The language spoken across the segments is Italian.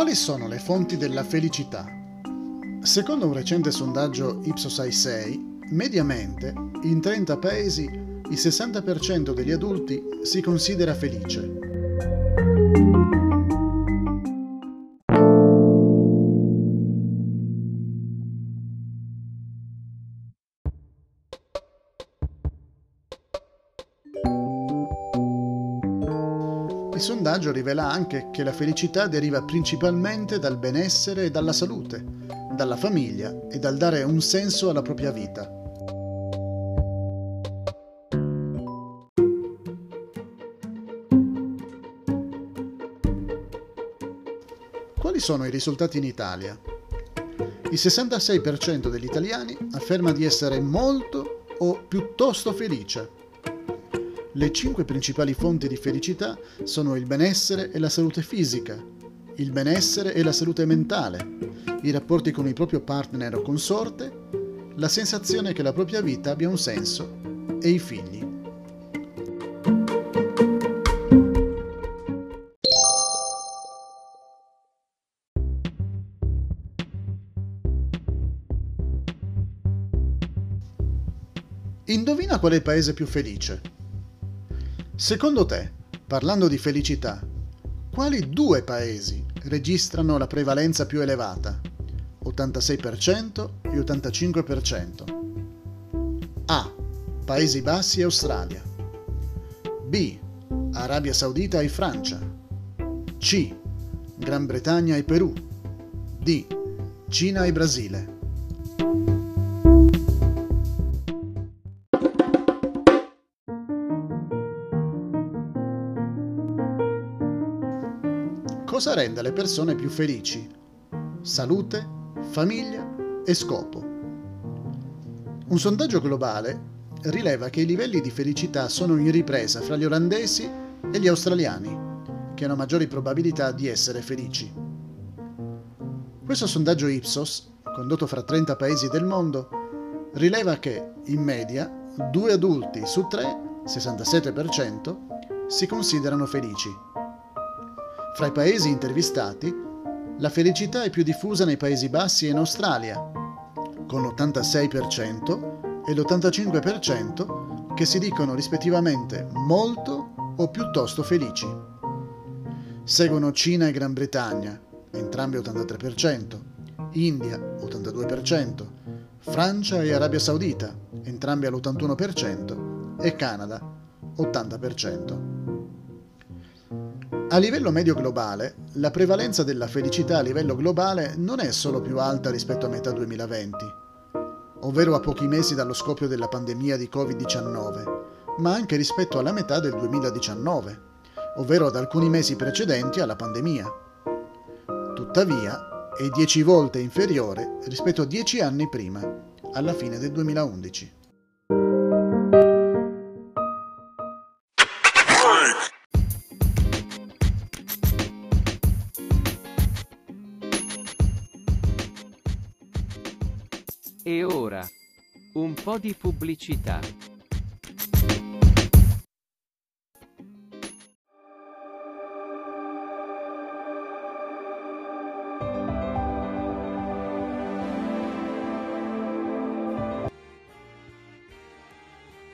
Quali sono le fonti della felicità? Secondo un recente sondaggio Ipsos AI6, mediamente in 30 paesi il 60% degli adulti si considera felice. Il sondaggio rivela anche che la felicità deriva principalmente dal benessere e dalla salute, dalla famiglia e dal dare un senso alla propria vita. Quali sono i risultati in Italia? Il 66% degli italiani afferma di essere molto o piuttosto felice. Le cinque principali fonti di felicità sono il benessere e la salute fisica, il benessere e la salute mentale, i rapporti con il proprio partner o consorte, la sensazione che la propria vita abbia un senso e i figli. Indovina qual è il paese più felice? Secondo te, parlando di felicità, quali due paesi registrano la prevalenza più elevata? 86% e 85%. A. Paesi Bassi e Australia. B. Arabia Saudita e Francia. C. Gran Bretagna e Perù. D. Cina e Brasile. Cosa rende le persone più felici? Salute, famiglia e scopo. Un sondaggio globale rileva che i livelli di felicità sono in ripresa fra gli olandesi e gli australiani, che hanno maggiori probabilità di essere felici. Questo sondaggio Ipsos, condotto fra 30 paesi del mondo, rileva che, in media, due adulti su tre, 67%, si considerano felici fra i paesi intervistati, la felicità è più diffusa nei Paesi Bassi e in Australia, con l'86% e l'85% che si dicono rispettivamente molto o piuttosto felici. Seguono Cina e Gran Bretagna, entrambi 83%, India 82%, Francia e Arabia Saudita, entrambi all'81%, e Canada 80%. A livello medio globale, la prevalenza della felicità a livello globale non è solo più alta rispetto a metà 2020, ovvero a pochi mesi dallo scoppio della pandemia di Covid-19, ma anche rispetto alla metà del 2019, ovvero ad alcuni mesi precedenti alla pandemia. Tuttavia, è 10 volte inferiore rispetto a 10 anni prima, alla fine del 2011. Po' di pubblicità.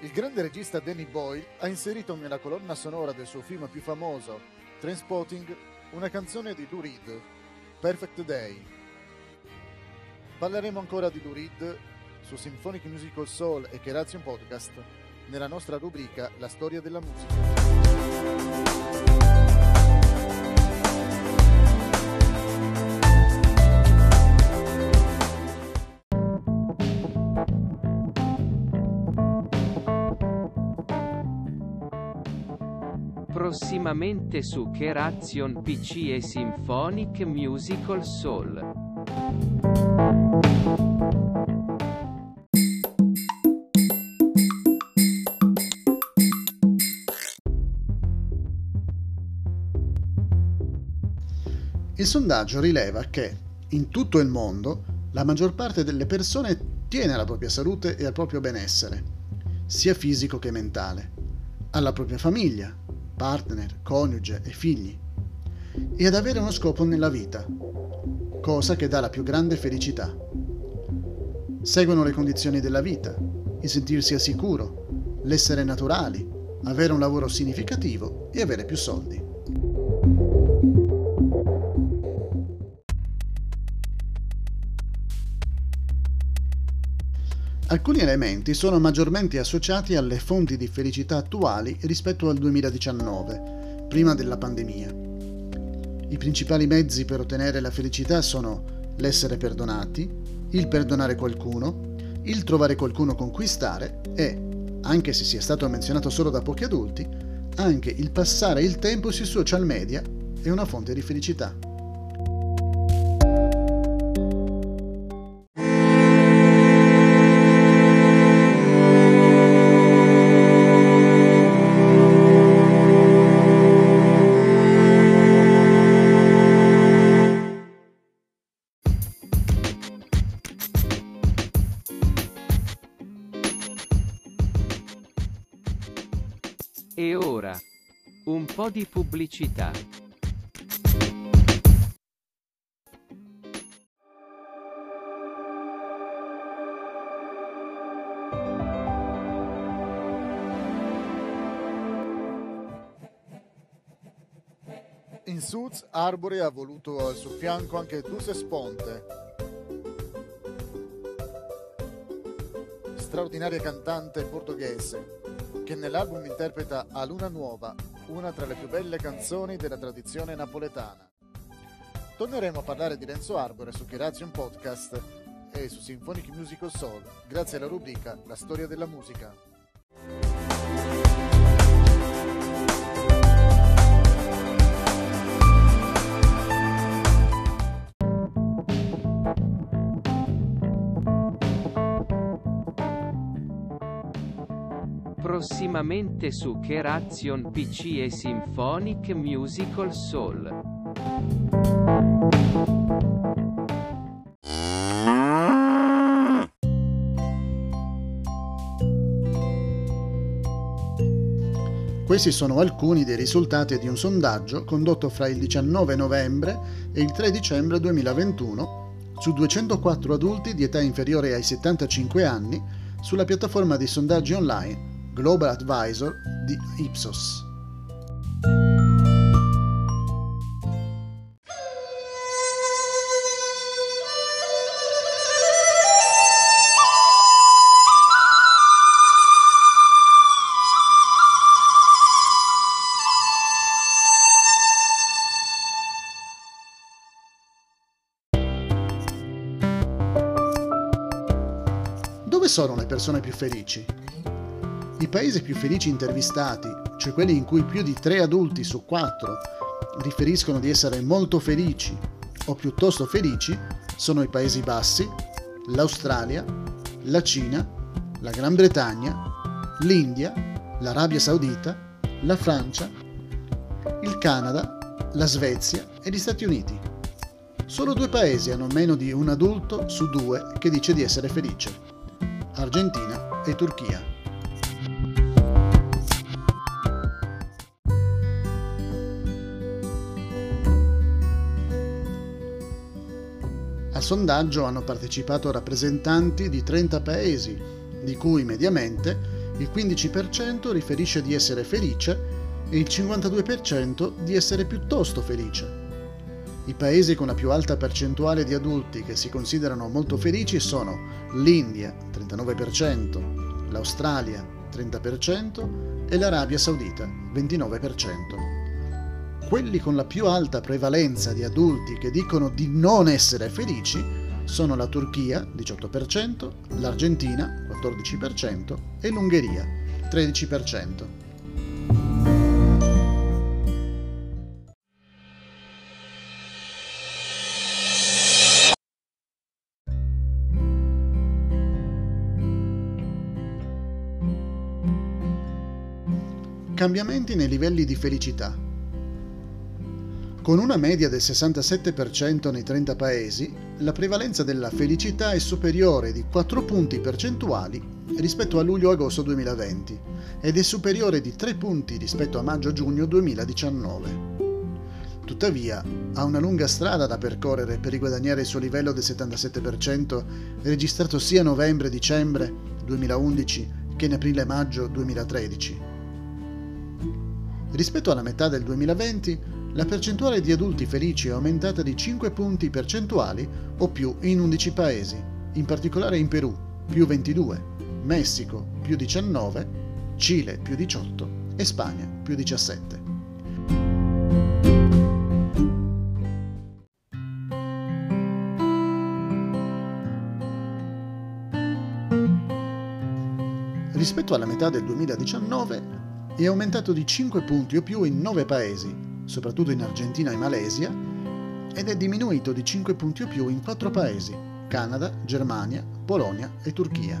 Il grande regista Danny Boyle ha inserito nella colonna sonora del suo film più famoso, Transpotting, una canzone di Lou Reed, Perfect Day. Parleremo ancora di Lou Reed su Symphonic Musical Soul e Keration Podcast nella nostra rubrica La storia della musica. Prossimamente su Keration PC e Symphonic Musical Soul. Il sondaggio rileva che, in tutto il mondo, la maggior parte delle persone tiene alla propria salute e al proprio benessere, sia fisico che mentale, alla propria famiglia, partner, coniuge e figli. e ad avere uno scopo nella vita, cosa che dà la più grande felicità. Seguono le condizioni della vita, il sentirsi al sicuro, l'essere naturali, avere un lavoro significativo e avere più soldi. Alcuni elementi sono maggiormente associati alle fonti di felicità attuali rispetto al 2019, prima della pandemia. I principali mezzi per ottenere la felicità sono l'essere perdonati, il perdonare qualcuno, il trovare qualcuno conquistare e, anche se sia stato menzionato solo da pochi adulti, anche il passare il tempo sui social media è una fonte di felicità. Po' di pubblicità. In Suits Arbore ha voluto al suo fianco anche Dulce Sponte, straordinaria cantante portoghese, che nell'album interpreta A Luna Nuova, una tra le più belle canzoni della tradizione napoletana. Torneremo a parlare di Renzo Arbore su Chirazzion Podcast e su Symphonic Musical Soul, grazie alla rubrica La storia della musica. Prossimamente su Keration PC e Symphonic Musical Soul. Questi sono alcuni dei risultati di un sondaggio condotto fra il 19 novembre e il 3 dicembre 2021 su 204 adulti di età inferiore ai 75 anni sulla piattaforma di sondaggi online Global Advisor di Ipsos. Dove sono le persone più felici? Paesi più felici intervistati, cioè quelli in cui più di 3 adulti su 4 riferiscono di essere molto felici o piuttosto felici, sono i Paesi Bassi, l'Australia, la Cina, la Gran Bretagna, l'India, l'Arabia Saudita, la Francia, il Canada, la Svezia e gli Stati Uniti. Solo due paesi hanno meno di un adulto su due che dice di essere felice. Argentina e Turchia. Al sondaggio hanno partecipato rappresentanti di 30 paesi, di cui mediamente il 15% riferisce di essere felice e il 52% di essere piuttosto felice. I paesi con la più alta percentuale di adulti che si considerano molto felici sono l'India 39%, l'Australia 30% e l'Arabia Saudita 29% quelli con la più alta prevalenza di adulti che dicono di non essere felici sono la Turchia, 18%, l'Argentina, 14% e l'Ungheria, 13%. Cambiamenti nei livelli di felicità. Con una media del 67% nei 30 paesi, la prevalenza della felicità è superiore di 4 punti percentuali rispetto a luglio-agosto 2020 ed è superiore di 3 punti rispetto a maggio-giugno 2019. Tuttavia, ha una lunga strada da percorrere per riguadagnare il suo livello del 77% registrato sia a novembre-dicembre 2011 che in aprile-maggio 2013. Rispetto alla metà del 2020, la percentuale di adulti felici è aumentata di 5 punti percentuali o più in 11 paesi, in particolare in Perù, più 22, Messico, più 19, Cile, più 18 e Spagna, più 17. Rispetto alla metà del 2019 è aumentato di 5 punti o più in 9 paesi, soprattutto in Argentina e Malesia, ed è diminuito di 5 punti o più in 4 paesi, Canada, Germania, Polonia e Turchia.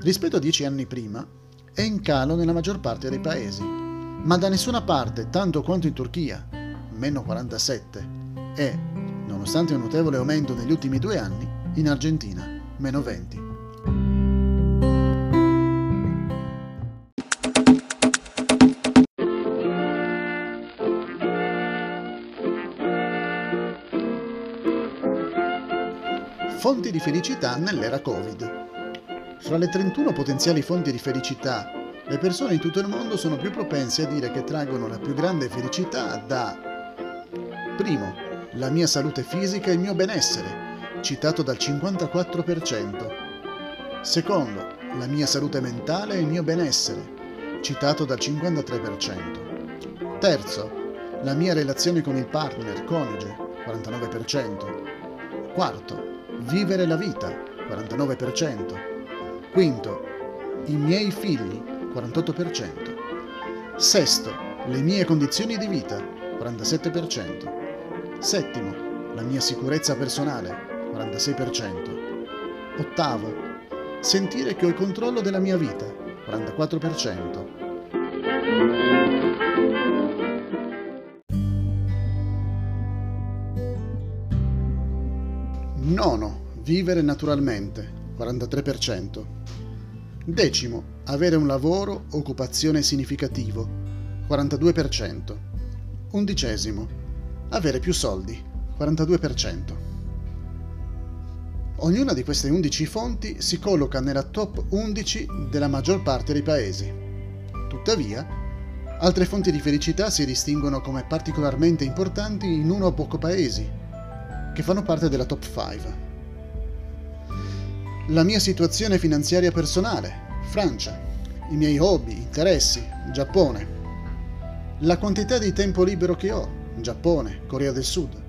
Rispetto a 10 anni prima, è in calo nella maggior parte dei paesi, ma da nessuna parte tanto quanto in Turchia, meno 47, e, nonostante un notevole aumento negli ultimi due anni, in Argentina, meno 20. Fonti di felicità nell'era Covid. Fra le 31 potenziali fonti di felicità, le persone in tutto il mondo sono più propense a dire che traggono la più grande felicità da Primo, la mia salute fisica e il mio benessere, citato dal 54%. Secondo, la mia salute mentale e il mio benessere, citato dal 53%. Terzo, la mia relazione con il partner, coniuge, 49%. Quarto, Vivere la vita, 49%. Quinto, i miei figli, 48%. Sesto, le mie condizioni di vita, 47%. Settimo, la mia sicurezza personale, 46%. Ottavo, sentire che ho il controllo della mia vita, 44%. Nono, vivere naturalmente, 43%. Decimo, avere un lavoro, occupazione significativo, 42%. Undicesimo, avere più soldi, 42%. Ognuna di queste 11 fonti si colloca nella top 11 della maggior parte dei paesi. Tuttavia, altre fonti di felicità si distinguono come particolarmente importanti in uno o poco paesi, che fanno parte della top 5. La mia situazione finanziaria personale, Francia, i miei hobby, interessi, Giappone. La quantità di tempo libero che ho, Giappone, Corea del Sud.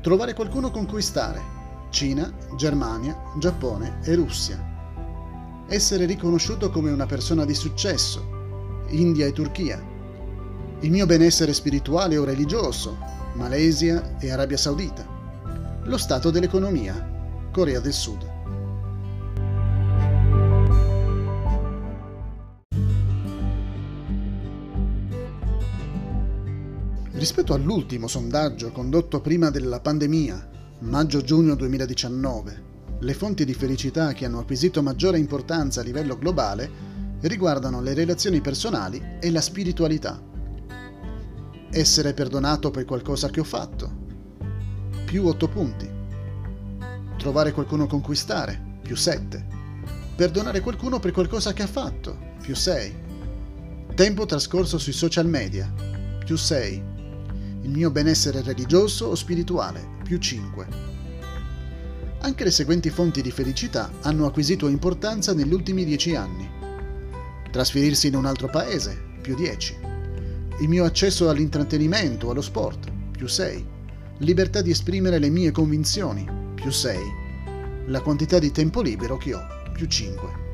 Trovare qualcuno con cui stare, Cina, Germania, Giappone e Russia. Essere riconosciuto come una persona di successo, India e Turchia. Il mio benessere spirituale o religioso, Malesia e Arabia Saudita lo stato dell'economia, Corea del Sud. Rispetto all'ultimo sondaggio condotto prima della pandemia, maggio-giugno 2019, le fonti di felicità che hanno acquisito maggiore importanza a livello globale riguardano le relazioni personali e la spiritualità. Essere perdonato per qualcosa che ho fatto, più 8 punti. Trovare qualcuno a conquistare, più 7. Perdonare qualcuno per qualcosa che ha fatto, più 6. Tempo trascorso sui social media, più 6. Il mio benessere religioso o spirituale, più 5. Anche le seguenti fonti di felicità hanno acquisito importanza negli ultimi 10 anni. Trasferirsi in un altro paese, più 10. Il mio accesso all'intrattenimento o allo sport, più 6 libertà di esprimere le mie convinzioni, più 6, la quantità di tempo libero che ho, più 5.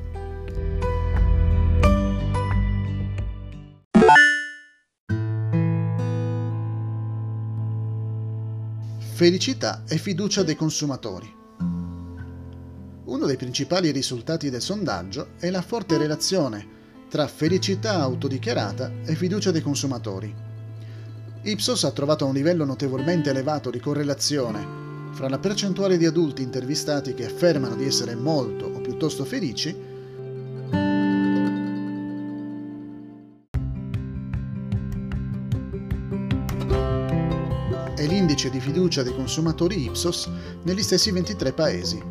Felicità e fiducia dei consumatori. Uno dei principali risultati del sondaggio è la forte relazione tra felicità autodichiarata e fiducia dei consumatori. Ipsos ha trovato un livello notevolmente elevato di correlazione fra la percentuale di adulti intervistati che affermano di essere molto o piuttosto felici l'indice di fiducia dei consumatori Ipsos negli stessi 23 paesi,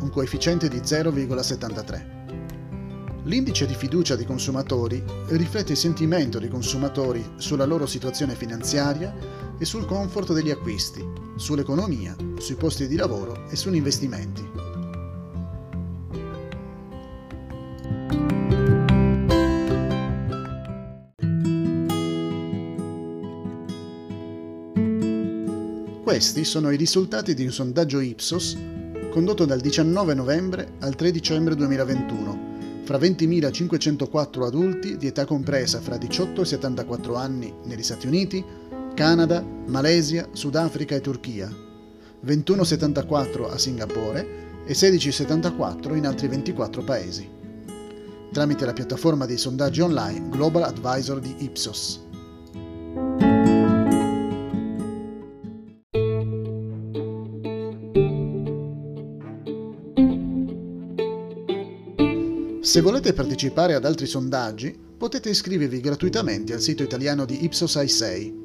un coefficiente di 0,73. L'indice di fiducia dei consumatori riflette il sentimento dei consumatori sulla loro situazione finanziaria e sul comfort degli acquisti, sull'economia, sui posti di lavoro e sugli investimenti. Questi sono i risultati di un sondaggio Ipsos condotto dal 19 novembre al 3 dicembre 2021 fra 20.504 adulti di età compresa fra 18 e 74 anni negli Stati Uniti, Canada, Malesia, Sudafrica e Turchia, 21,74 a Singapore e 16,74 in altri 24 paesi, tramite la piattaforma dei sondaggi online Global Advisor di Ipsos. Se volete partecipare ad altri sondaggi, potete iscrivervi gratuitamente al sito italiano di Ipsos i6.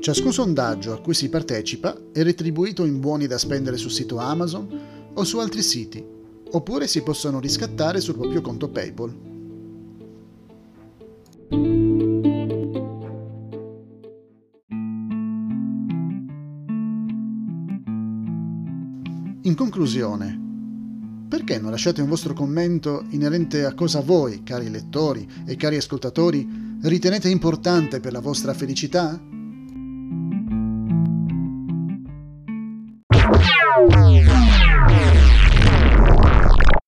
Ciascun sondaggio a cui si partecipa è retribuito in buoni da spendere sul sito Amazon o su altri siti, oppure si possono riscattare sul proprio conto PayPal. Conclusione, perché non lasciate un vostro commento inerente a cosa voi, cari lettori e cari ascoltatori, ritenete importante per la vostra felicità?